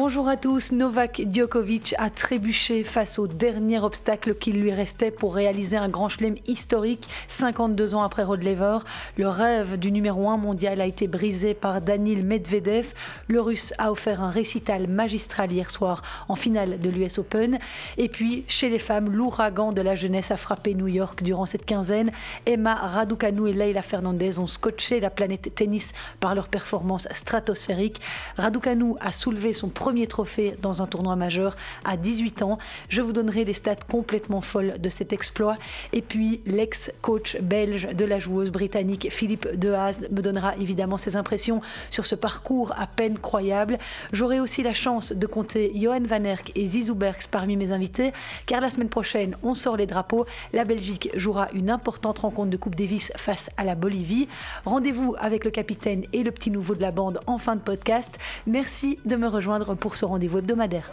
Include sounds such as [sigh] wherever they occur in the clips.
Bonjour à tous. Novak Djokovic a trébuché face au dernier obstacle qu'il lui restait pour réaliser un grand chelem historique 52 ans après Rod Laver. Le rêve du numéro 1 mondial a été brisé par Danil Medvedev. Le russe a offert un récital magistral hier soir en finale de l'US Open. Et puis, chez les femmes, l'ouragan de la jeunesse a frappé New York durant cette quinzaine. Emma Raducanu et Leila Fernandez ont scotché la planète tennis par leur performance stratosphérique. Raducanu a soulevé son trophée dans un tournoi majeur à 18 ans. Je vous donnerai des stats complètement folles de cet exploit. Et puis, l'ex-coach belge de la joueuse britannique Philippe Dehaze me donnera évidemment ses impressions sur ce parcours à peine croyable. J'aurai aussi la chance de compter Johan Van Erck et Zizou Berks parmi mes invités, car la semaine prochaine, on sort les drapeaux. La Belgique jouera une importante rencontre de Coupe Davis face à la Bolivie. Rendez-vous avec le capitaine et le petit nouveau de la bande en fin de podcast. Merci de me rejoindre pour ce rendez-vous hebdomadaire.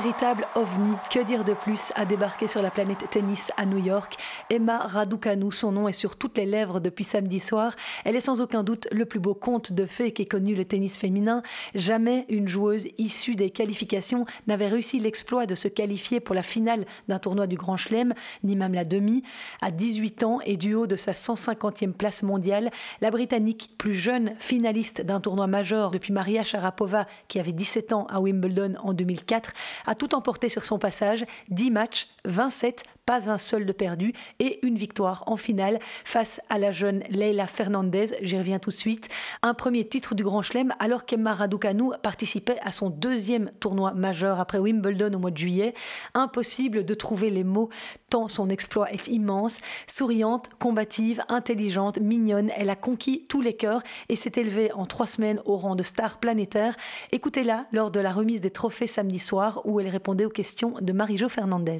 Véritable ovni, que dire de plus, a débarqué sur la planète tennis à New York? Emma Raducanu, son nom est sur toutes les lèvres depuis samedi soir. Elle est sans aucun doute le plus beau conte de fées qu'ait connu le tennis féminin. Jamais une joueuse issue des qualifications n'avait réussi l'exploit de se qualifier pour la finale d'un tournoi du Grand Chelem, ni même la demi. À 18 ans et du haut de sa 150e place mondiale, la Britannique, plus jeune finaliste d'un tournoi majeur depuis Maria Sharapova, qui avait 17 ans à Wimbledon en 2004, a tout emporté sur son passage, 10 matchs, 27, pas un seul de perdu et une victoire en finale face à la jeune Leila Fernandez, j'y reviens tout de suite, un premier titre du Grand Chelem alors qu'Emma Raducanu participait à son deuxième tournoi majeur après Wimbledon au mois de juillet. Impossible de trouver les mots tant son exploit est immense, souriante, combative, intelligente, mignonne, elle a conquis tous les cœurs et s'est élevée en trois semaines au rang de star planétaire. Écoutez-la lors de la remise des trophées samedi soir où elle répondait aux questions de Marie-Jo Fernandez.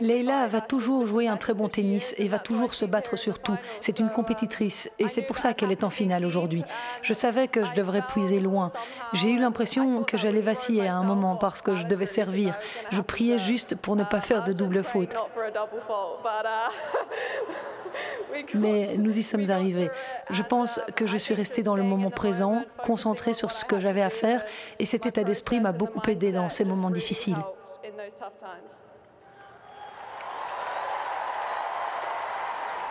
Leila va toujours jouer un très bon tennis et va toujours se battre sur tout. C'est une compétitrice et c'est pour ça qu'elle est en finale aujourd'hui. Je savais que je devrais puiser loin. J'ai eu l'impression que j'allais vaciller à un moment parce que je devais servir. Je priais juste pour ne pas faire de double faute. [laughs] Mais nous y sommes arrivés. Je pense que je suis restée dans le moment présent, concentrée sur ce que j'avais à faire, et cet état d'esprit m'a beaucoup aidé dans ces moments difficiles.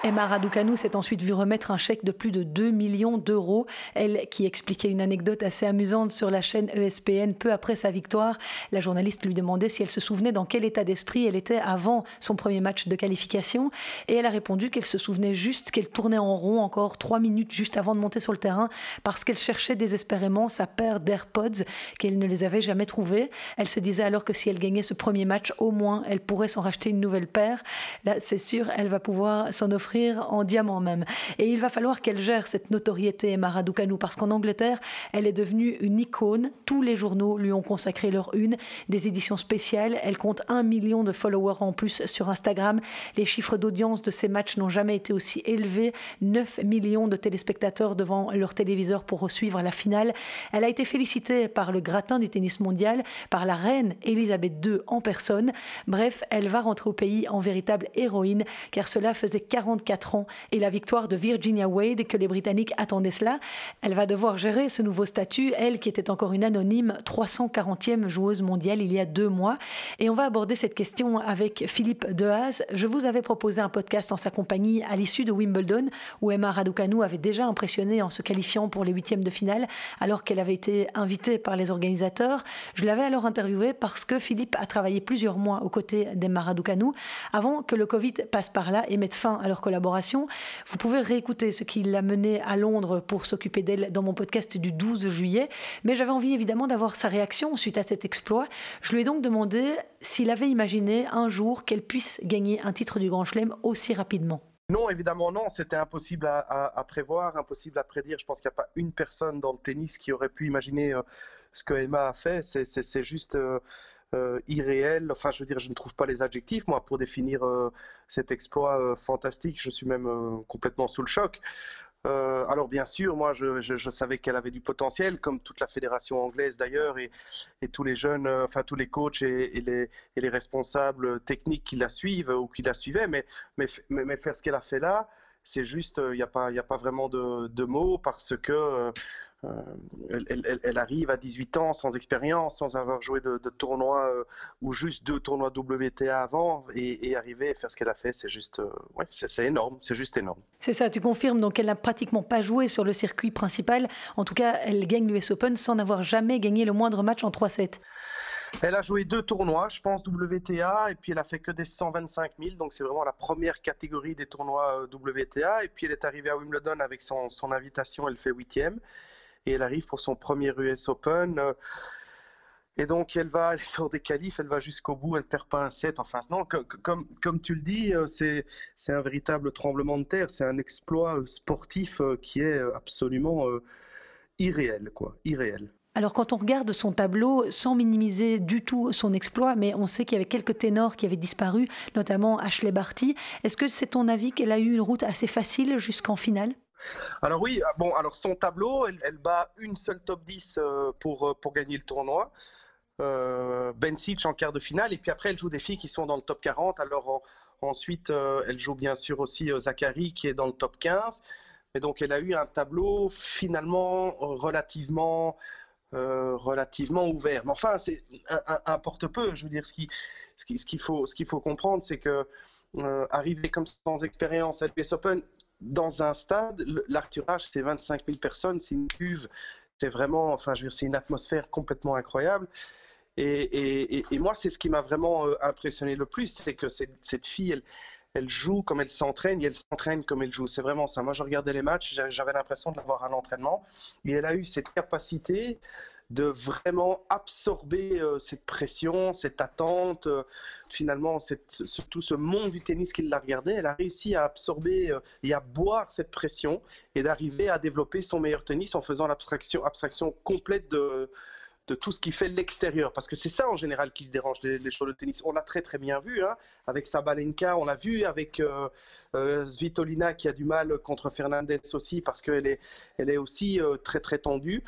Emma Raducanu s'est ensuite vue remettre un chèque de plus de 2 millions d'euros. Elle qui expliquait une anecdote assez amusante sur la chaîne ESPN peu après sa victoire. La journaliste lui demandait si elle se souvenait dans quel état d'esprit elle était avant son premier match de qualification. Et elle a répondu qu'elle se souvenait juste qu'elle tournait en rond encore trois minutes juste avant de monter sur le terrain parce qu'elle cherchait désespérément sa paire d'AirPods qu'elle ne les avait jamais trouvés. Elle se disait alors que si elle gagnait ce premier match, au moins elle pourrait s'en racheter une nouvelle paire. Là, c'est sûr, elle va pouvoir s'en offrir en diamant même. Et il va falloir qu'elle gère cette notoriété, Emma Raducanu, parce qu'en Angleterre, elle est devenue une icône. Tous les journaux lui ont consacré leur une, des éditions spéciales. Elle compte un million de followers en plus sur Instagram. Les chiffres d'audience de ses matchs n'ont jamais été aussi élevés. 9 millions de téléspectateurs devant leur téléviseur pour suivre la finale. Elle a été félicitée par le gratin du tennis mondial, par la reine Elisabeth II en personne. Bref, elle va rentrer au pays en véritable héroïne, car cela faisait 40 4 ans et la victoire de Virginia Wade que les Britanniques attendaient cela. Elle va devoir gérer ce nouveau statut, elle qui était encore une anonyme 340e joueuse mondiale il y a deux mois. Et on va aborder cette question avec Philippe Dehaze. Je vous avais proposé un podcast en sa compagnie à l'issue de Wimbledon où Emma Raducanu avait déjà impressionné en se qualifiant pour les huitièmes de finale alors qu'elle avait été invitée par les organisateurs. Je l'avais alors interviewée parce que Philippe a travaillé plusieurs mois aux côtés d'Emma Raducanu avant que le Covid passe par là et mette fin à leur collaboration. Vous pouvez réécouter ce qui l'a mené à Londres pour s'occuper d'elle dans mon podcast du 12 juillet. Mais j'avais envie évidemment d'avoir sa réaction suite à cet exploit. Je lui ai donc demandé s'il avait imaginé un jour qu'elle puisse gagner un titre du Grand Chelem aussi rapidement. Non, évidemment non, c'était impossible à, prévoir, impossible à prédire. Je pense qu'il n'y a pas une personne dans le tennis qui aurait pu imaginer euh, ce que Emma a fait. C'est juste... Euh, euh, irréel. Enfin, je veux dire, je ne trouve pas les adjectifs, moi, pour définir euh, cet exploit euh, fantastique. Je suis même complètement sous le choc. alors bien sûr, moi je, savais qu'elle avait du potentiel, comme toute la fédération anglaise d'ailleurs, et, tous les jeunes, enfin tous les coachs et, les, responsables techniques qui la suivent ou qui la suivaient, mais, mais, faire ce qu'elle a fait là, c'est juste, il n'y a, pas, vraiment de mots parce que euh, elle, arrive à 18 ans sans expérience, sans avoir joué de, tournoi euh, ou juste deux tournois WTA avant et, arriver à faire ce qu'elle a fait, c'est juste, euh, ouais, c'est énorme, c'est juste énorme. C'est ça, tu confirmes donc qu'elle n'a pratiquement pas joué sur le circuit principal. En tout cas, elle gagne l'US Open sans n'avoir jamais gagné le moindre match en 3-7. Elle a joué deux tournois, je pense, WTA, et puis elle a fait que des 125 000, donc c'est vraiment la première catégorie des tournois WTA. Et puis elle est arrivée à Wimbledon avec son, son invitation, elle fait huitième et elle arrive pour son premier US Open. Euh, et donc, elle va, [laughs] sur des qualifs, elle va jusqu'au bout, elle perd pas un set. Enfin, non, comme, comme tu le dis, euh, c'est, c'est un véritable tremblement de terre. C'est un exploit euh, sportif qui est absolument irréel, quoi, irréel. Alors quand on regarde son tableau, sans minimiser du tout son exploit, mais on sait qu'il y avait quelques ténors qui avaient disparu, notamment Ashley Barty, est-ce que c'est ton avis qu'elle a eu une route assez facile jusqu'en finale? Alors oui, ah, bon, alors son tableau, elle, bat une seule top 10 euh, pour, euh, pour gagner le tournoi. Euh, Bencic en quart de finale, et puis après elle joue des filles qui sont dans le top 40. Alors ensuite, euh, elle joue bien sûr aussi Zachary qui est dans le top 15. Mais donc elle a eu un tableau finalement relativement, relativement ouvert. Mais enfin, c'est un, porte-peu. Je veux dire, ce qu'il ce qui, ce faut, faut comprendre, c'est que arriver comme sans expérience à l'US Open, dans un stade, l'arturage, c'est 25 000 personnes, c'est une cuve, c'est vraiment, enfin, je veux dire, c'est une atmosphère complètement incroyable. Et, moi, c'est ce qui m'a vraiment euh, impressionné le plus, c'est que cette, fille, elle, elle joue comme elle s'entraîne et elle s'entraîne comme elle joue. C'est vraiment ça. Moi, je regardais les matchs, j'avais l'impression d'avoir un entraînement. Et elle a eu cette capacité de vraiment absorber euh, cette pression, cette attente, euh, finalement, surtout ce monde du tennis qui l'a regardé, elle a réussi à absorber euh, et à boire cette pression et d'arriver à développer son meilleur tennis en faisant l'abstraction abstraction complète de, tout ce qui fait l'extérieur. Parce que c'est ça en général qui dérange les, les de tennis. On l'a très très bien vu hein, avec Sabalenka, on l'a vu avec Svitolina qui a du mal contre Fernandez aussi parce qu'elle est, elle est aussi très très tendue.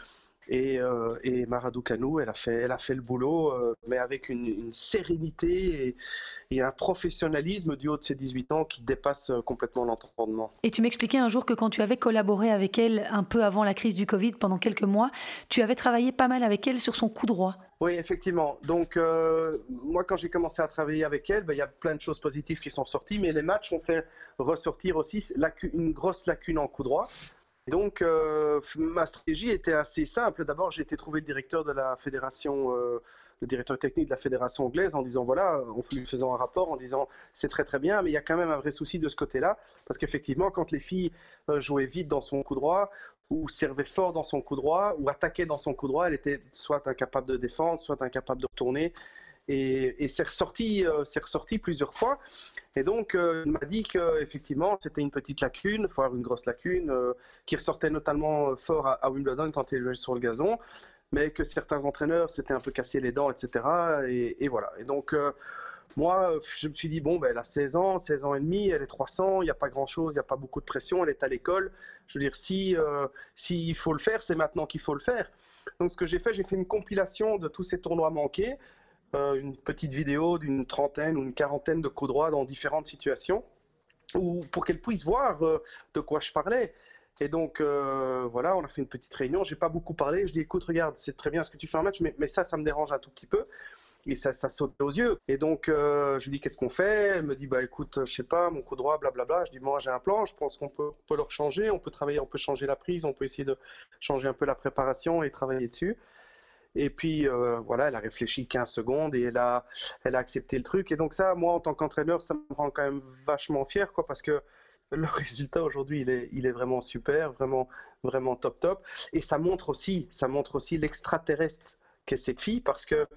Et, euh, et Maradou elle a fait, elle a fait le boulot, euh, mais avec une, sérénité et, un professionnalisme du haut de ses 18 ans qui dépasse euh, complètement l'entendement. Et tu m'expliquais un jour que quand tu avais collaboré avec elle un peu avant la crise du Covid, pendant quelques mois, tu avais travaillé pas mal avec elle sur son coup droit. Oui, effectivement. Donc, moi, quand j'ai commencé à travailler avec elle, ben, il y a plein de choses positives qui sont sorties, mais les matchs ont fait ressortir aussi une grosse lacune en coup droit donc, euh, ma stratégie était assez simple. D'abord, j'ai été trouver le directeur de la fédération, euh, le directeur technique de la fédération anglaise, en disant voilà, en lui faisant un rapport, en disant c'est très très bien, mais il y a quand même un vrai souci de ce côté-là, parce qu'effectivement, quand les filles euh, jouaient vite dans son coup droit, ou servaient fort dans son coup droit, ou attaquaient dans son coup droit, elle était soit incapable de défendre, soit incapable de retourner. Et, c'est ressorti, c'est ressorti plusieurs fois. Et donc, euh, il m'a dit qu'effectivement, c'était une petite lacune, voire une grosse lacune, euh, qui ressortait notamment euh, fort à, Wimbledon quand il jouait sur le gazon, mais que certains entraîneurs s'étaient un peu cassés les dents, etc. Et, voilà. Et donc, moi, je me suis dit, bon, ben, elle a 16 ans, 16 ans et demi, elle est 300, il n'y a pas grand-chose, il n'y a pas beaucoup de pression, elle est à l'école. Je veux dire, si s'il faut le faire, c'est maintenant qu'il faut le faire. Donc, ce que j'ai fait, j'ai fait une compilation de tous ces tournois manqués euh, une petite vidéo d'une trentaine ou une quarantaine de coups droits dans différentes situations, ou pour qu'elle puisse voir euh, de quoi je parlais. Et donc, euh, voilà, on a fait une petite réunion. J'ai pas beaucoup parlé. Je dis, écoute, regarde, c'est très bien ce que tu fais en match, mais, ça, ça me dérange un tout petit peu. Et ça, ça saute aux yeux. Et donc, je lui dis, qu'est-ce qu'on fait? Elle me dit, bah écoute, je sais pas, mon coup droit, blablabla. Je dis, moi, j'ai un plan. Je pense qu'on peut, peut, le changer. On peut travailler, on peut changer la prise. On peut essayer de changer un peu la préparation et travailler dessus. Et puis euh, voilà, elle a réfléchi 15 secondes et elle a, elle a accepté le truc. Et donc ça, moi en tant qu'entraîneur, ça me rend quand même vachement fier, quoi, parce que [laughs] le résultat aujourd'hui, il est, il est vraiment super, vraiment, vraiment top top. Et ça montre aussi, ça montre aussi l'extraterrestre qu'est cette fille, parce que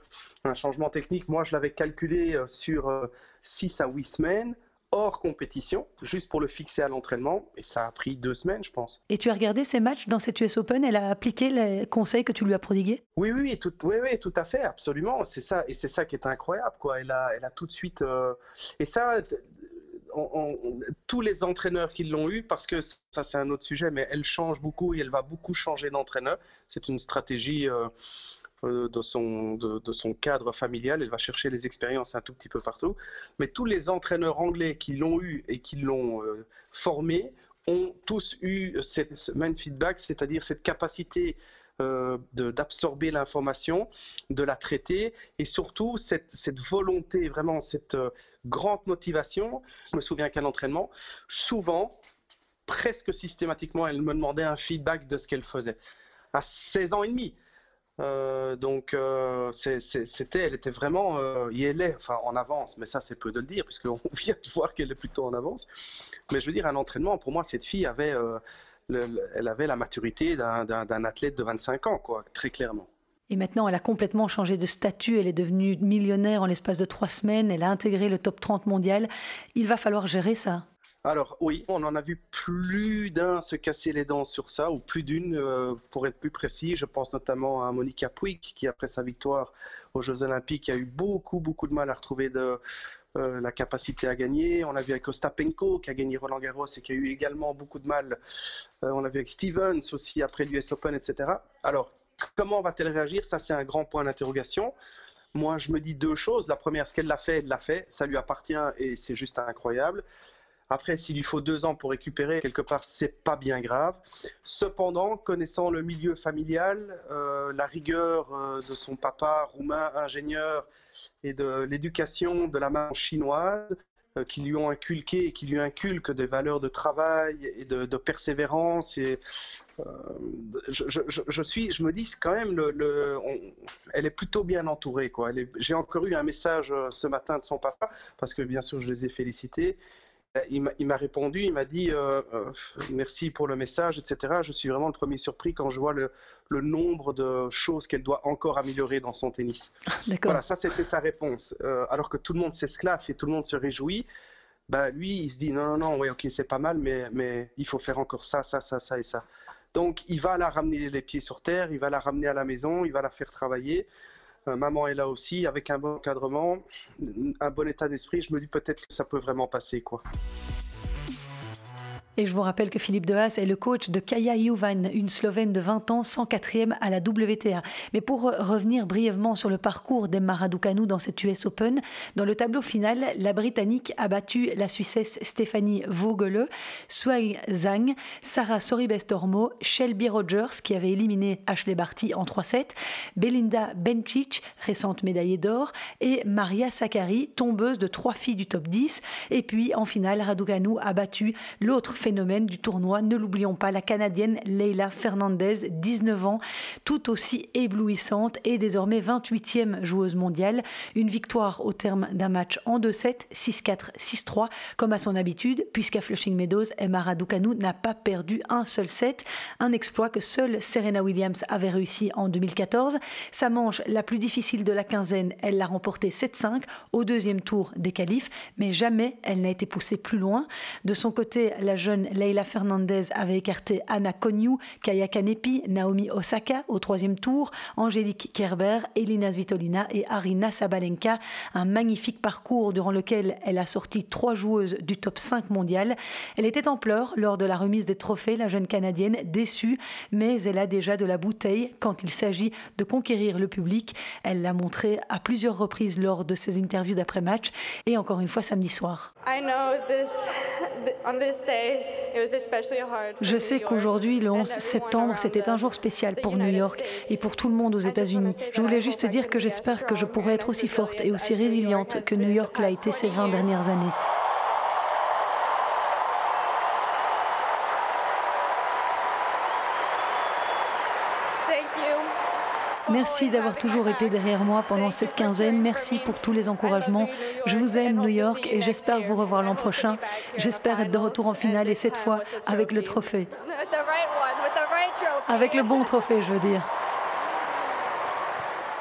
un changement technique, moi je l'avais calculé euh, sur 6 euh, à 8 semaines hors compétition, juste pour le fixer à l'entraînement. Et ça a pris deux semaines, je pense. Et tu as regardé ces matchs dans cette US Open? Elle a appliqué les conseils que tu lui as prodigués? Oui, oui, tout, oui, oui, tout à fait, absolument. C'est ça, et c'est ça qui est incroyable, quoi. Elle a, elle a tout de suite. Euh, et ça, tous les entraîneurs qui l'ont eu, parce que ça c'est un autre sujet, mais elle change beaucoup et elle va beaucoup changer d'entraîneur. C'est une stratégie euh, de, son, de, son cadre familial. Elle va chercher les expériences un tout petit peu partout. Mais tous les entraîneurs anglais qui l'ont eu et qui l'ont euh, formé ont tous eu ce même feedback, c'est-à-dire cette capacité d'absorber l'information, de la traiter et surtout cette, cette volonté, vraiment cette grande motivation. Je me souviens qu'à l'entraînement, souvent, presque systématiquement, elle me demandait un feedback de ce qu'elle faisait. À 16 ans et demi. Euh, donc, euh, c'était, elle était vraiment, euh, enfin, en avance, mais ça, c'est peu de le dire, puisqu'on [laughs] vient de voir qu'elle est plutôt en avance. Mais je veux dire, un entraînement, pour moi, cette fille avait, elle avait la maturité d'un athlète de 25 ans, quoi, très clairement. Et maintenant, elle a complètement changé de statut. Elle est devenue millionnaire en l'espace de trois semaines. Elle a intégré le top 30 mondial. Il va falloir gérer ça. Alors oui, on en a vu plus d'un se casser les dents sur ça, ou plus d'une, euh, pour être plus précis. Je pense notamment à Monica Puig, qui après sa victoire aux Jeux Olympiques a eu beaucoup, beaucoup de mal à retrouver euh, la capacité à gagner. On a vu avec Ostapenko qui a gagné Roland Garros et qui a eu également beaucoup de mal. Euh, on a vu avec Stevens aussi après l'US Open, etc. Alors, Comment va-t-elle réagir? Ça, c'est un grand point d'interrogation. Moi, je me dis deux choses. La première, ce qu'elle l'a fait, elle l'a fait. Ça lui appartient et c'est juste incroyable. Après, s'il lui faut deux ans pour récupérer, quelque part, c'est pas bien grave. Cependant, connaissant le milieu familial, euh, la rigueur euh, de son papa roumain ingénieur et de l'éducation de la main chinoise, euh, qui lui ont inculqué et qui lui inculquent des valeurs de travail et de, persévérance. Et, je, suis, je me dis quand même, le, elle est plutôt bien entourée. J'ai encore eu un message ce matin de son papa, parce que bien sûr je les ai félicités. Euh, il m'a répondu, il m'a dit euh, euh, merci pour le message, etc. Je suis vraiment le premier surpris quand je vois le, nombre de choses qu'elle doit encore améliorer dans son tennis. Voilà, ça c'était sa réponse. alors que tout le monde s'esclave et tout le monde se réjouit, bah, lui il se dit non, non, non, oui, ok, c'est pas mal, mais, mais il faut faire encore ça, ça, ça, ça et ça. Donc il va la ramener les pieds sur terre, il va la ramener à la maison, il va la faire travailler. Euh, maman est là aussi, avec un bon encadrement, un bon état d'esprit, je me dis peut-être que ça peut vraiment passer. quoi. Et je vous rappelle que Philippe Dehaas est le coach de Kaya Juvan, une Slovène de 20 ans, 104e à la WTA. Mais pour revenir brièvement sur le parcours d'Emma Raducanu dans cette US Open, dans le tableau final, la Britannique a battu la Suissesse Stéphanie Vogele, Sui Zhang, Sarah Sorribes-Tormo, Shelby Rogers, qui avait éliminé Ashley Barty en 3-7, Belinda Bencic, récente médaillée d'or, et Maria Sakkari, tombeuse de trois filles du top 10. Et puis, en finale, Raducanu a battu l'autre phénomène du tournoi. Ne l'oublions pas, la Canadienne Leila Fernandez, 19 ans, tout aussi éblouissante et désormais 28e joueuse mondiale. Une victoire au terme d'un match en 2-7, 6-4, 6-3, comme à son habitude, puisqu'à Flushing Meadows, Emma Raducanu n'a pas perdu un seul set. Un exploit que seule Serena Williams avait réussi en 2014. Sa manche la plus difficile de la quinzaine, elle l'a remportée 7-5 au deuxième tour des qualifs, mais jamais elle n'a été poussée plus loin. De son côté, la jeune Leila Fernandez avait écarté Anna Konyu, Kaya Kanepi, Naomi Osaka au troisième tour, Angélique Kerber, Elina Svitolina et Arina Sabalenka. Un magnifique parcours durant lequel elle a sorti trois joueuses du top 5 mondial. Elle était en pleurs lors de la remise des trophées, la jeune Canadienne, déçue, mais elle a déjà de la bouteille quand il s'agit de conquérir le public. Elle l'a montré à plusieurs reprises lors de ses interviews d'après-match et encore une fois samedi soir. Je sais qu'aujourd'hui, le 11 septembre, c'était un jour spécial pour New York et pour tout le monde aux États-Unis. Je voulais juste dire que j'espère que je pourrai être aussi forte et aussi résiliente que New York l'a été ces 20 dernières années. Merci d'avoir toujours été derrière moi pendant cette quinzaine. Merci pour tous les encouragements. Je vous aime, New York, et j'espère vous revoir l'an prochain. J'espère être de retour en finale et cette fois avec le trophée. Avec le bon trophée, je veux dire.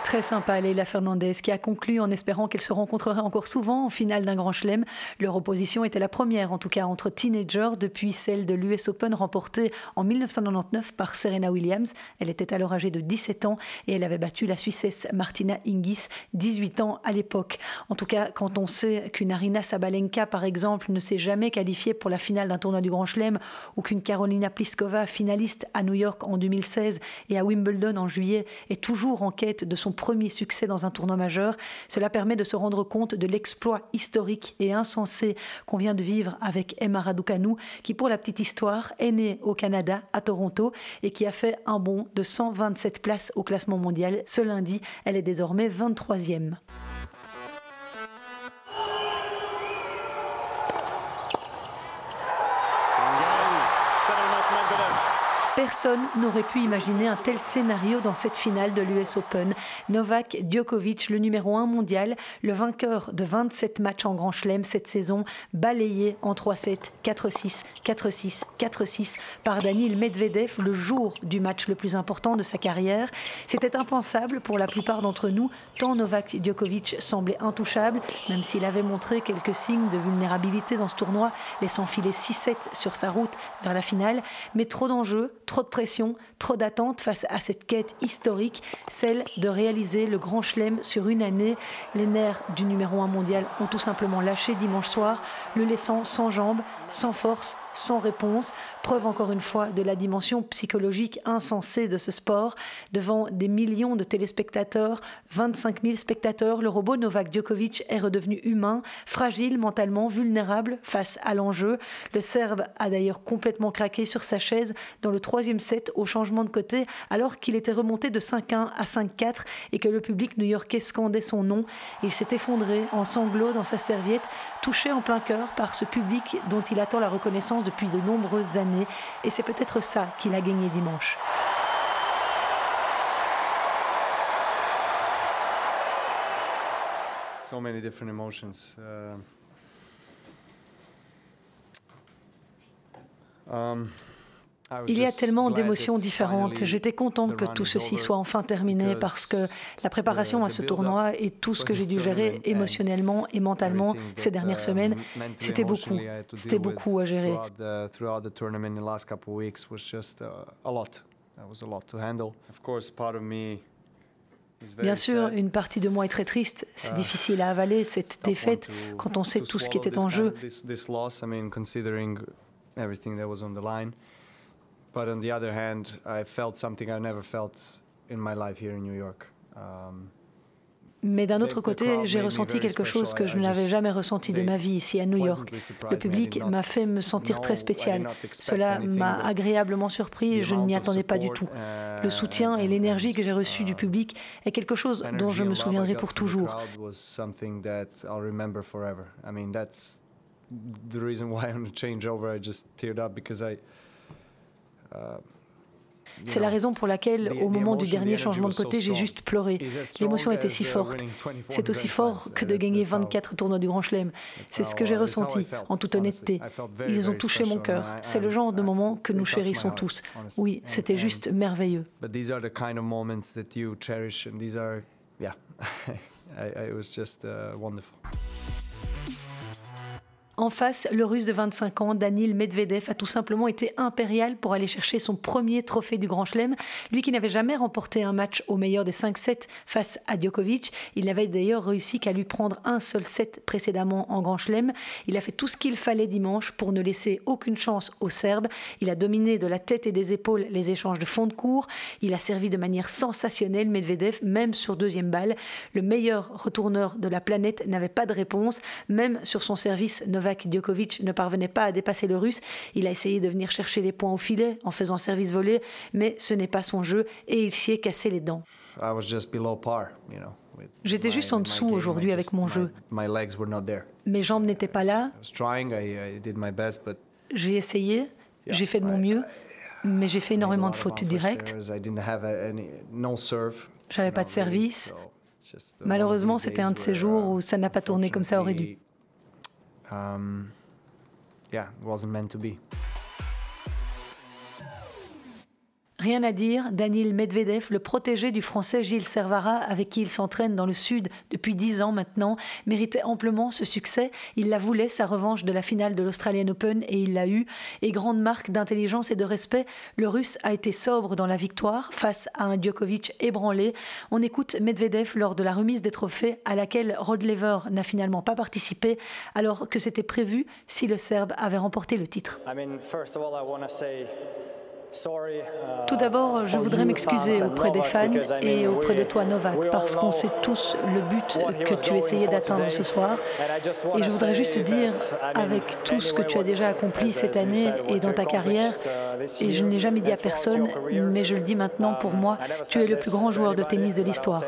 Très sympa, Leila Fernandez, qui a conclu en espérant qu'elle se rencontrerait encore souvent en finale d'un grand chelem. Leur opposition était la première, en tout cas, entre teenagers depuis celle de l'US Open remportée en 1999 par Serena Williams. Elle était alors âgée de 17 ans et elle avait battu la Suissesse Martina Hingis, 18 ans à l'époque. En tout cas, quand on sait qu'une Arina Sabalenka, par exemple, ne s'est jamais qualifiée pour la finale d'un tournoi du Grand Chelem ou qu'une Carolina Pliskova, finaliste à New York en 2016 et à Wimbledon en juillet, est toujours en quête de son premier succès dans un tournoi majeur. Cela permet de se rendre compte de l'exploit historique et insensé qu'on vient de vivre avec Emma Raducanu, qui pour la petite histoire est née au Canada, à Toronto, et qui a fait un bond de 127 places au classement mondial. Ce lundi, elle est désormais 23e. Personne n'aurait pu imaginer un tel scénario dans cette finale de l'US Open. Novak Djokovic, le numéro 1 mondial, le vainqueur de 27 matchs en Grand Chelem cette saison, balayé en 3-7, 4-6, 4-6, 4-6 par Daniil Medvedev le jour du match le plus important de sa carrière. C'était impensable pour la plupart d'entre nous, tant Novak Djokovic semblait intouchable, même s'il avait montré quelques signes de vulnérabilité dans ce tournoi, laissant filer 6-7 sur sa route vers la finale, mais trop d'enjeux, trop de pression, trop d'attentes face à cette quête historique, celle de réaliser le grand chelem sur une année. Les nerfs du numéro 1 mondial ont tout simplement lâché dimanche soir, le laissant sans jambes, sans force, sans réponse. Preuve encore une fois de la dimension psychologique insensée de ce sport. Devant des millions de téléspectateurs, 25 000 spectateurs, le robot Novak Djokovic est redevenu humain, fragile mentalement, vulnérable face à l'enjeu. Le Serbe a d'ailleurs complètement craqué sur sa chaise dans le troisième set au changement de côté, alors qu'il était remonté de 5-1 à 5-4 et que le public new-yorkais scandait son nom. Il s'est effondré en sanglots dans sa serviette, touché en plein cœur par ce public dont il attend la reconnaissance depuis de nombreuses années et c'est peut-être ça qu'il a gagné dimanche. Il y a tellement d'émotions différentes. J'étais content que tout ceci soit enfin terminé parce que la préparation à ce tournoi et tout ce que j'ai dû gérer émotionnellement et mentalement ces dernières semaines, c'était beaucoup. C'était beaucoup à gérer. Bien sûr, une partie de moi est très triste. C'est uh, difficile à avaler cette défaite quand on sait tout ce qui était en jeu. But on the other hand, I felt something I never felt in my life here in New York. Um, mais d'un autre côté, j'ai ressenti quelque chose que je n'avais jamais ressenti de ma vie ici à New York. Le public m'a fait me sentir très spécial. Cela m'a agréablement surpris et je ne m'y attendais pas du tout. Uh, Le soutien et l'énergie que j'ai reçu du public est quelque chose dont je me souviendrai pour toujours. The reason why on the changeover I just teared up because I c'est la raison pour laquelle, au moment du dernier changement de côté, j'ai juste pleuré. L'émotion était si forte. C'est aussi fort que de gagner 24 tournois du Grand Chelem. C'est ce que j'ai ressenti, en toute honnêteté. Ils ont touché mon cœur. C'est le genre de moment que nous chérissons tous. Oui, c'était juste merveilleux. En face, le russe de 25 ans, Danil Medvedev, a tout simplement été impérial pour aller chercher son premier trophée du Grand Chelem. Lui qui n'avait jamais remporté un match au meilleur des 5-7 face à Djokovic. Il n'avait d'ailleurs réussi qu'à lui prendre un seul set précédemment en Grand Chelem. Il a fait tout ce qu'il fallait dimanche pour ne laisser aucune chance aux Serbes. Il a dominé de la tête et des épaules les échanges de fond de cours. Il a servi de manière sensationnelle Medvedev, même sur deuxième balle. Le meilleur retourneur de la planète n'avait pas de réponse, même sur son service Novak Djokovic ne parvenait pas à dépasser le russe. Il a essayé de venir chercher les points au filet en faisant service volé, mais ce n'est pas son jeu et il s'y est cassé les dents. J'étais juste en dessous aujourd'hui avec mon jeu. Mes jambes n'étaient pas là. J'ai essayé, j'ai fait de mon mieux, mais j'ai fait énormément de fautes directes. J'avais pas de service. Malheureusement, c'était un de ces jours où ça n'a pas tourné comme ça aurait dû. Um, yeah, wasn't meant to be. Rien à dire, Daniel Medvedev, le protégé du français Gilles Servara, avec qui il s'entraîne dans le Sud depuis dix ans maintenant, méritait amplement ce succès. Il la voulait, sa revanche de la finale de l'Australian Open, et il l'a eu. Et grande marque d'intelligence et de respect, le Russe a été sobre dans la victoire face à un Djokovic ébranlé. On écoute Medvedev lors de la remise des trophées à laquelle Rod Lever n'a finalement pas participé, alors que c'était prévu si le Serbe avait remporté le titre. Tout d'abord, je voudrais m'excuser auprès des fans et auprès de toi, Novak, parce qu'on sait tous le but que tu essayais d'atteindre ce soir. Et je voudrais juste dire, avec tout ce que tu as déjà accompli cette année et dans ta carrière, et je ne l'ai jamais dit à personne, mais je le dis maintenant pour moi, tu es le plus grand joueur de tennis de l'histoire.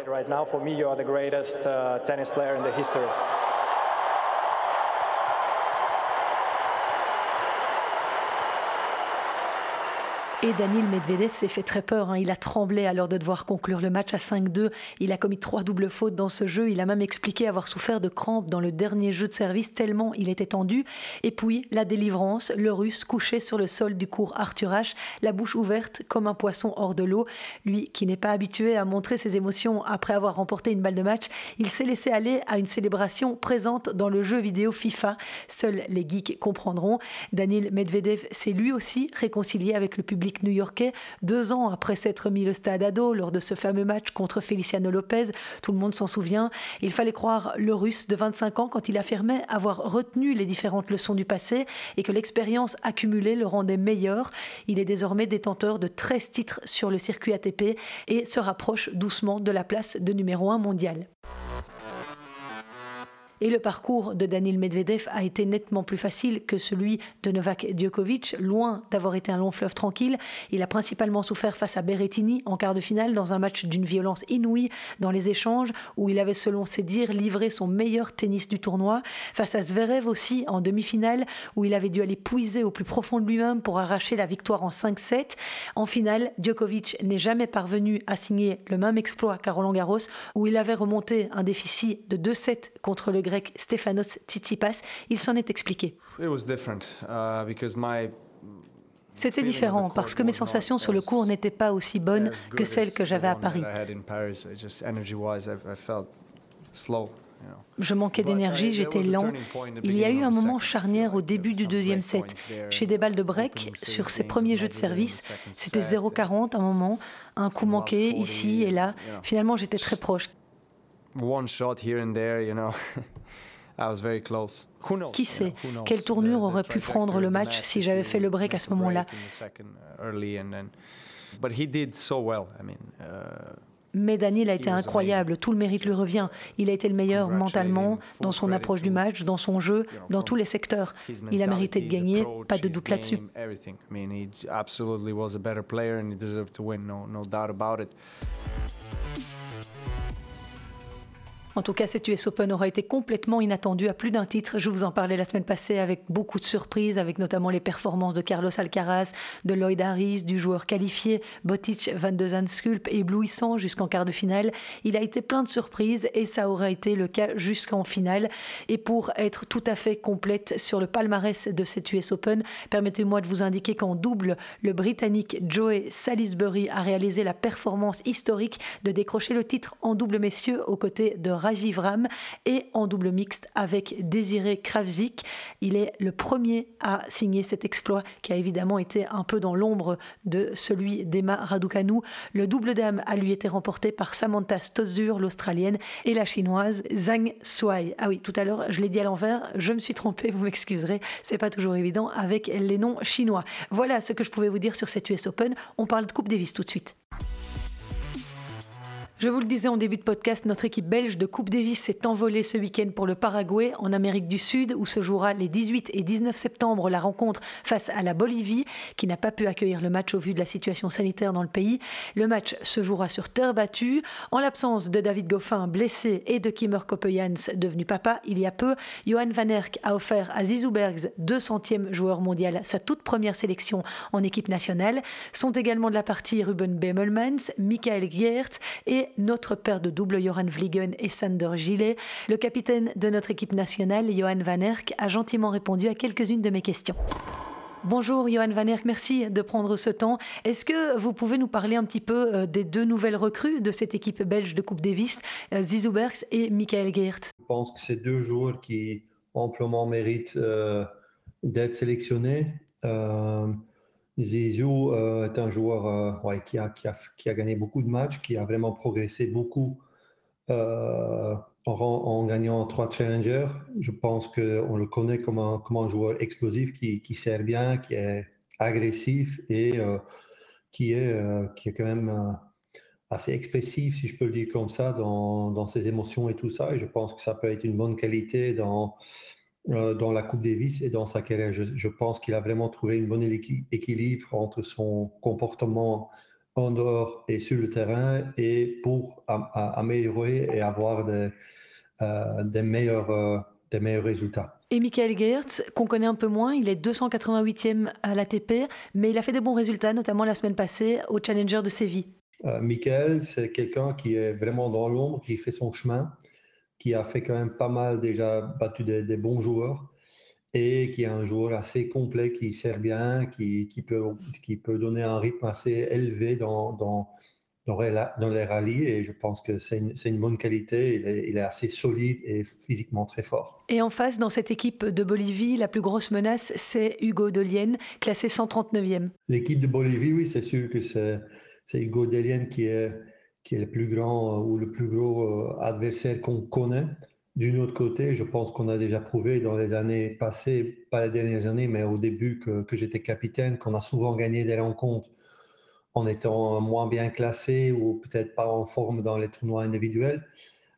Et Daniel Medvedev s'est fait très peur. Hein. Il a tremblé alors de devoir conclure le match à 5-2. Il a commis trois doubles fautes dans ce jeu. Il a même expliqué avoir souffert de crampes dans le dernier jeu de service tellement il était tendu. Et puis la délivrance, le russe couché sur le sol du cours Arthur H, la bouche ouverte comme un poisson hors de l'eau. Lui qui n'est pas habitué à montrer ses émotions après avoir remporté une balle de match, il s'est laissé aller à une célébration présente dans le jeu vidéo FIFA. Seuls les geeks comprendront. Daniel Medvedev s'est lui aussi réconcilié avec le public new-yorkais, deux ans après s'être mis le stade à dos lors de ce fameux match contre Feliciano Lopez. Tout le monde s'en souvient. Il fallait croire le russe de 25 ans quand il affirmait avoir retenu les différentes leçons du passé et que l'expérience accumulée le rendait meilleur. Il est désormais détenteur de 13 titres sur le circuit ATP et se rapproche doucement de la place de numéro 1 mondial. Et le parcours de Daniel Medvedev a été nettement plus facile que celui de Novak Djokovic, loin d'avoir été un long fleuve tranquille. Il a principalement souffert face à Berrettini en quart de finale dans un match d'une violence inouïe dans les échanges où il avait, selon ses dires, livré son meilleur tennis du tournoi. Face à Zverev aussi en demi-finale où il avait dû aller puiser au plus profond de lui-même pour arracher la victoire en 5-7. En finale, Djokovic n'est jamais parvenu à signer le même exploit qu'à Roland Garros où il avait remonté un déficit de 2-7 contre le grec Stefanos Tsitsipas. Il s'en est expliqué. Uh, C'était différent parce que mes sensations sur le cours n'étaient pas aussi bonnes que celles que j'avais à Paris. Je manquais d'énergie, j'étais lent. Il y a eu un moment charnière au début du deuxième set. Chez des balles de break, sur ses premiers jeux de service, c'était 0,40 un moment, un coup manqué ici et là. Finalement, j'étais très proche. Qui sait? quelle tournure aurait pu prendre le match si j'avais fait le break à ce moment-là? mais Daniel a été incroyable, tout le mérite lui revient. Il a été le meilleur mentalement, dans son approche du match, dans son jeu, dans tous les secteurs. Il a mérité de gagner, pas de doute là-dessus. En tout cas, cet US Open aura été complètement inattendu à plus d'un titre. Je vous en parlais la semaine passée avec beaucoup de surprises, avec notamment les performances de Carlos Alcaraz, de Lloyd Harris, du joueur qualifié Botic van de Zandskulp, éblouissant jusqu'en quart de finale. Il a été plein de surprises et ça aura été le cas jusqu'en finale. Et pour être tout à fait complète sur le palmarès de cet US Open, permettez-moi de vous indiquer qu'en double, le Britannique Joey Salisbury a réalisé la performance historique de décrocher le titre en double messieurs aux côtés de Rajiv Ram et en double mixte avec Désiré Kravzik. Il est le premier à signer cet exploit qui a évidemment été un peu dans l'ombre de celui d'Emma Raducanu. Le double dame a lui été remporté par Samantha Stosur, l'Australienne, et la Chinoise Zhang Suai. Ah oui, tout à l'heure, je l'ai dit à l'envers, je me suis trompée, vous m'excuserez, c'est pas toujours évident avec les noms chinois. Voilà ce que je pouvais vous dire sur cette US Open. On parle de Coupe Davis tout de suite. Je vous le disais en début de podcast, notre équipe belge de Coupe Davis s'est envolée ce week-end pour le Paraguay, en Amérique du Sud, où se jouera les 18 et 19 septembre la rencontre face à la Bolivie, qui n'a pas pu accueillir le match au vu de la situation sanitaire dans le pays. Le match se jouera sur terre battue. En l'absence de David Goffin, blessé, et de Kimmer Koppejans, devenu papa il y a peu, Johan Van Erck a offert à Zizou Bergs, 200e joueur mondial, sa toute première sélection en équipe nationale. Sont également de la partie Ruben Bemelmans, Michael Geert et notre père de double Johan Vliegen et Sander Gillet. Le capitaine de notre équipe nationale, Johan Van Erck, a gentiment répondu à quelques-unes de mes questions. Bonjour Johan Van Erck, merci de prendre ce temps. Est-ce que vous pouvez nous parler un petit peu euh, des deux nouvelles recrues de cette équipe belge de Coupe Davis, euh, Zizou Bergs et Michael Geert Je pense que c'est deux joueurs qui amplement méritent euh, d'être sélectionnés. Zizou est un joueur qui, a, qui, a, qui, a, gagné beaucoup de matchs, qui a vraiment progressé beaucoup en, gagnant trois challengers. Je pense qu'on le connaît comme un, joueur explosif qui, qui, sert bien, qui est agressif et euh, qui, est, euh, qui est quand même euh, assez expressif, si je peux le dire comme ça, dans, dans, ses émotions et tout ça. Et je pense que ça peut être une bonne qualité dans, dans la Coupe Davis et dans sa carrière. Je, je pense qu'il a vraiment trouvé une bonne équilibre entre son comportement en dehors et sur le terrain et pour améliorer et avoir des, euh, des, meilleurs, euh, des meilleurs résultats. Et Michael Geertz, qu'on connaît un peu moins, il est 288e à l'ATP, mais il a fait des bons résultats, notamment la semaine passée au Challenger de Séville. Euh, Michael, c'est quelqu'un qui est vraiment dans l'ombre, qui fait son chemin, qui a fait quand même pas mal déjà battu des, bons joueurs et qui est un joueur assez complet, qui sert bien, qui, qui, peut, qui peut donner un rythme assez élevé dans, dans, dans les rallyes et je pense que c'est une, bonne qualité. Il est, assez solide et physiquement très fort. Et en face, dans cette équipe de Bolivie, la plus grosse menace, c'est Hugo Delien, classé 139e. L'équipe de Bolivie, oui, c'est sûr que c'est Hugo Delien qui est, qui est le plus grand ou le plus gros euh, adversaire qu'on connaît. D'une autre côté, je pense qu'on a déjà prouvé dans les années passées, pas les dernières années, mais au début que, que j'étais capitaine, qu'on a souvent gagné des rencontres en étant moins bien classé ou peut-être pas en forme dans les tournois individuels.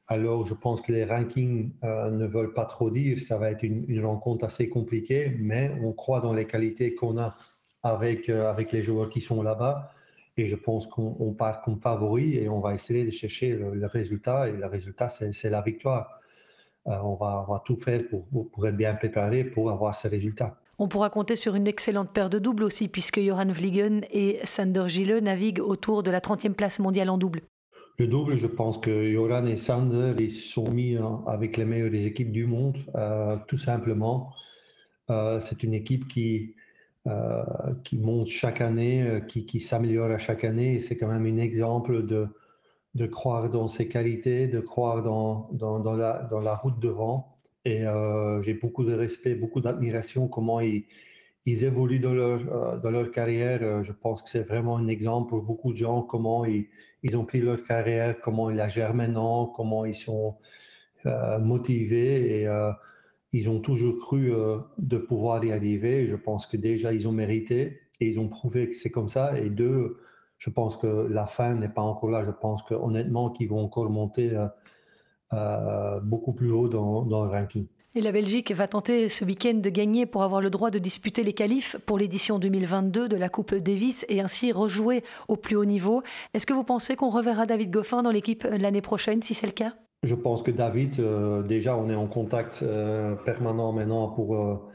Alors, je pense que les rankings euh, ne veulent pas trop dire. Ça va être une, rencontre assez compliquée, mais on croit dans les qualités qu'on a avec, euh, avec les joueurs qui sont là-bas. Et je pense qu'on part comme favori et on va essayer de chercher le, résultat. Et le résultat, c'est la victoire. Euh, on, va, on, va, tout faire pour, pour être bien préparé pour avoir ce résultat. On pourra compter sur une excellente paire de doubles aussi, puisque Joran Vliegen et Sander Gille naviguent autour de la 30e place mondiale en double. Le double, je pense que Joran et Sander ils sont mis avec les meilleures des équipes du monde, euh, tout simplement. Euh, c'est une équipe qui, qui monte chaque année, qui, qui s'améliore à chaque année. C'est quand même un exemple de, de croire dans ses qualités, de croire dans, dans, la, dans la route devant. Et euh, j'ai beaucoup de respect, beaucoup d'admiration comment ils, ils, évoluent dans leur, euh, dans leur carrière. Euh, je pense que c'est vraiment un exemple pour beaucoup de gens, comment ils, ils ont pris leur carrière, comment ils la gèrent maintenant, comment ils sont motivés ils ont toujours cru de pouvoir y arriver. Je pense que déjà, ils ont mérité et ils ont prouvé que c'est comme ça. Et deux, je pense que la fin n'est pas encore là. Je pense que honnêtement, qu'ils vont encore monter euh, beaucoup plus haut dans, dans, le ranking. Et la Belgique va tenter ce week-end de gagner pour avoir le droit de disputer les qualifs pour l'édition 2022 de la Coupe Davis et ainsi rejouer au plus haut niveau. Est-ce que vous pensez qu'on reverra David Goffin dans l'équipe l'année prochaine si c'est le cas? Je pense que David, euh, déjà on est en contact euh, permanent maintenant pour,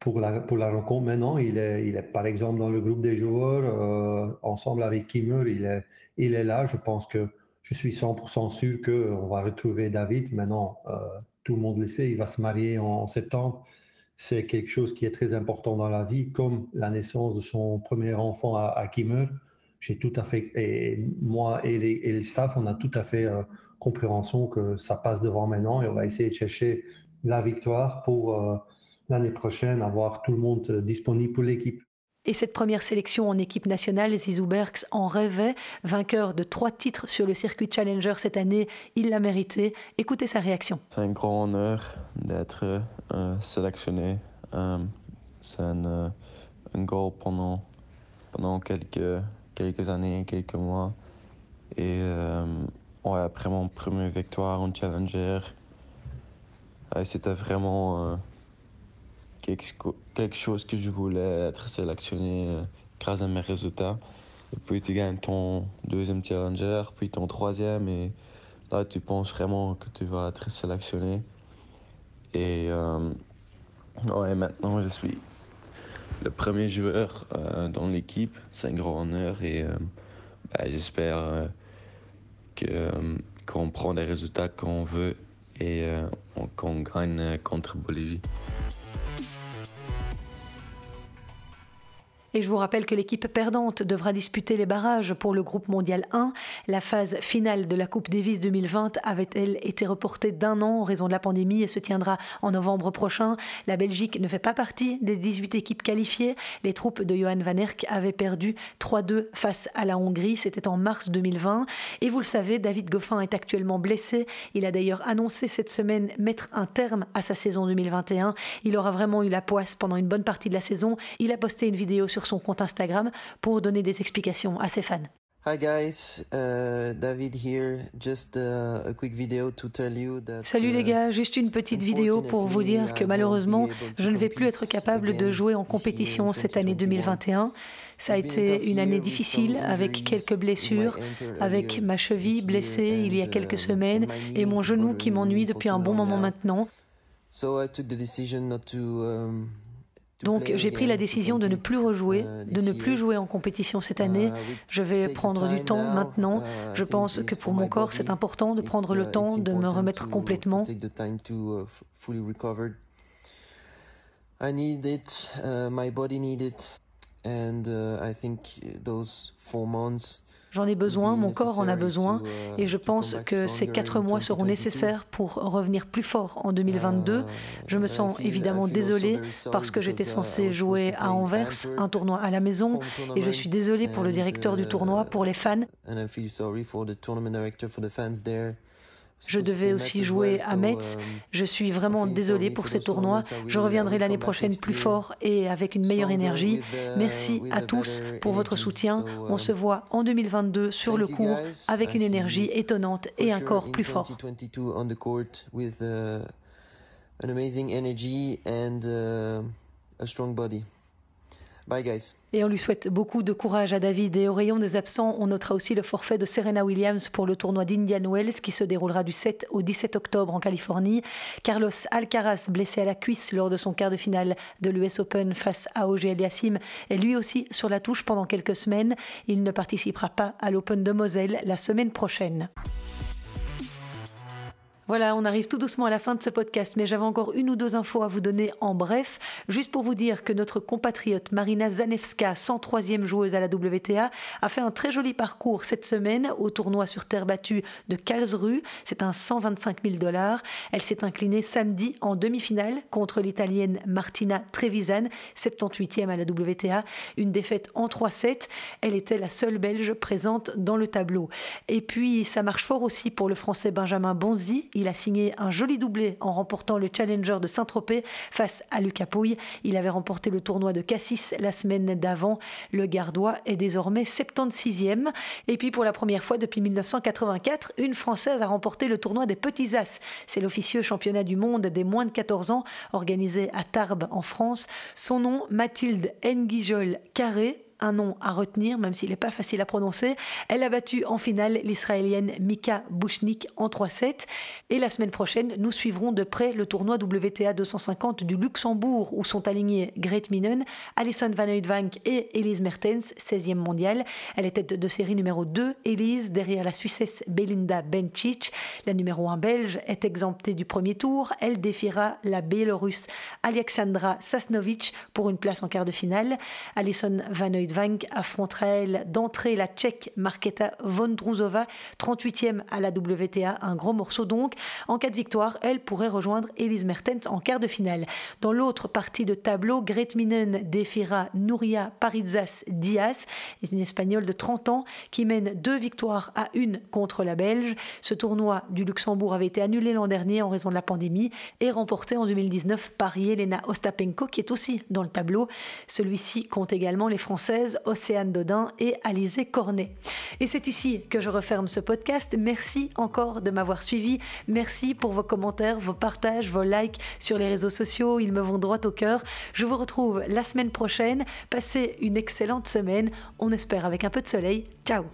pour, la, pour la rencontre. Maintenant, il est, il est par exemple dans le groupe des joueurs, ensemble avec Kimmer, il est, il est là. Je pense que je suis 100% sûr qu'on va retrouver David. Maintenant, euh, tout le monde le sait, il va se marier en, septembre. C'est quelque chose qui est très important dans la vie, comme la naissance de son premier enfant à, à Kimmer. J'ai tout à fait, et moi et, les, le staff, on a tout à fait euh, compréhension que ça passe devant maintenant et on va essayer de chercher la victoire pour euh, l'année prochaine, avoir tout le monde disponible pour l'équipe. Et cette première sélection en équipe nationale, Zizou Berks en rêvait. Vainqueur de trois titres sur le circuit Challenger cette année, il l'a mérité. Écoutez sa réaction. C'est un grand honneur d'être euh, sélectionné. Euh, c'est un, euh, un, goal pendant, pendant quelques, quelques années, quelques mois. Et ouais, après mon première victoire en Challenger, c'était vraiment quelque, chose que je voulais être sélectionné euh, grâce à mes résultats. Et puis tu gagnes ton deuxième challenger, puis ton troisième, et là tu penses vraiment que tu vas être sélectionné. Et euh, ouais, maintenant je suis le premier joueur euh, dans l'équipe. C'est un grand honneur et ben, j'espère qu'on prend les résultats qu'on veut et qu'on gagne contre Bolivie. Et je vous rappelle que l'équipe perdante devra disputer les barrages pour le groupe mondial 1. La phase finale de la Coupe Davis 2020 avait-elle été reportée d'un an en raison de la pandémie et se tiendra en novembre prochain. La Belgique ne fait pas partie des 18 équipes qualifiées. Les troupes de Johan Van Erck avaient perdu 3-2 face à la Hongrie. C'était en mars 2020. Et vous le savez, David Goffin est actuellement blessé. Il a d'ailleurs annoncé cette semaine mettre un terme à sa saison 2021. Il aura vraiment eu la poisse pendant une bonne partie de la saison. Il a posté une vidéo sur son compte Instagram pour donner des explications à ses fans. Hi guys, uh, David here. Just uh, a quick video to tell you that, Salut les uh, gars, juste une petite vidéo pour vous dire que malheureusement, je ne vais plus être capable de jouer en compétition cette année 2021. Ça a été une année difficile avec quelques blessures, avec ma cheville blessée il y a quelques semaines et mon genou qui m'ennuie depuis un bon moment maintenant. So I took the decision not to, um, Donc j'ai pris la décision de ne plus rejouer, uh, de ne plus jouer en compétition cette année. Uh, we Je vais prendre du temps maintenant. Uh, I Je pense que pour mon corps, c'est important de prendre uh, le temps it's de me remettre complètement. Uh. I need it. Uh, my body need it, and uh, I think those four months. J'en ai besoin, mon corps en a besoin, uh, et je pense que ces quatre mois seront nécessaires pour revenir plus fort en 2022. Je me sens évidemment désolé parce que j'étais censé jouer à Anvers, un tournoi à la maison, et je suis désolé pour le directeur du tournoi, pour les fans. Je devais aussi jouer à Metz. Je suis vraiment désolé pour ces tournois. Je reviendrai l'année prochaine plus fort et avec une meilleure énergie. Merci à tous pour votre soutien. On se voit en 2022 sur le court avec une énergie étonnante et un corps plus fort. 2022 on the court with an amazing energy and uh, a strong body. Bye guys. Et on lui souhaite beaucoup de courage à David. Et au rayon des absents, on notera aussi le forfait de Serena Williams pour le tournoi d'Indian Wells qui se déroulera du 7 au 17 octobre en Californie. Carlos Alcaraz, blessé à la cuisse lors de son quart de finale de l'US Open face à Auger Aliassime, est lui aussi sur la touche pendant quelques semaines. Il ne participera pas à l'Open de Moselle la semaine prochaine. Voilà, on arrive tout doucement à la fin de ce podcast, mais j'avais encore une ou deux infos à vous donner en bref. Juste pour vous dire que notre compatriote Marina Zanevska, 103e joueuse à la WTA, a fait un très joli parcours cette semaine au tournoi sur terre battue de Karlsruhe. C'est un 125 000 dollars. Elle s'est inclinée samedi en demi-finale contre l'italienne Martina Trevisan, 78e à la WTA. Une défaite en 3-7. Elle était la seule belge présente dans le tableau. Et puis, ça marche fort aussi pour le français Benjamin Bonzi. Il a signé un joli doublé en remportant le Challenger de Saint-Tropez face à Lucas Pouille. Il avait remporté le tournoi de Cassis la semaine d'avant. Le Gardois est désormais 76e. Et puis pour la première fois depuis 1984, une Française a remporté le tournoi des Petits As. C'est l'officieux championnat du monde des moins de 14 ans organisé à Tarbes en France. Son nom, Mathilde Nguijol Carré, un nom à retenir, même s'il n'est pas facile à prononcer. Elle a battu en finale l'Israélienne Mika Bouchnik en 3-7. Et la semaine prochaine, nous suivrons de près le tournoi WTA 250 du Luxembourg, où sont alignés Grete Minen, Alison Van Oudvank et Elise Mertens, 16e mondiale. Elle est tête de série numéro 2, Elise, derrière la Suissesse Belinda Bencic. La numéro 1 belge est exemptée du premier tour. Elle défiera la Biélorusse Alexandra Sasnovic pour une place en quart de finale. Alison Van Oudvank affrontera elle d'entrée la Tchèque Marketa Vondrouzova, 38e à la WTA, un gros morceau donc. En cas de victoire, elle pourrait rejoindre Elise Mertens en quart de finale. Dans l'autre partie de tableau, Grete Minen défiera Nuria Paritzas Diaz, une espagnole de 30 ans qui mène deux victoires à une contre la Belge. Ce tournoi du Luxembourg avait été annulé l'an dernier en raison de la pandémie et remporté en 2019 par Yelena Ostapenko qui est aussi dans le tableau. Celui-ci compte également les Françaises Océane Dodin et Alizé Cornet. Et c'est ici que je referme ce podcast. Merci encore de m'avoir suivi. Merci pour vos commentaires, vos partages, vos likes sur les réseaux sociaux. Ils me vont droit au cœur. Je vous retrouve la semaine prochaine. Passez une excellente semaine. On espère avec un peu de soleil. Ciao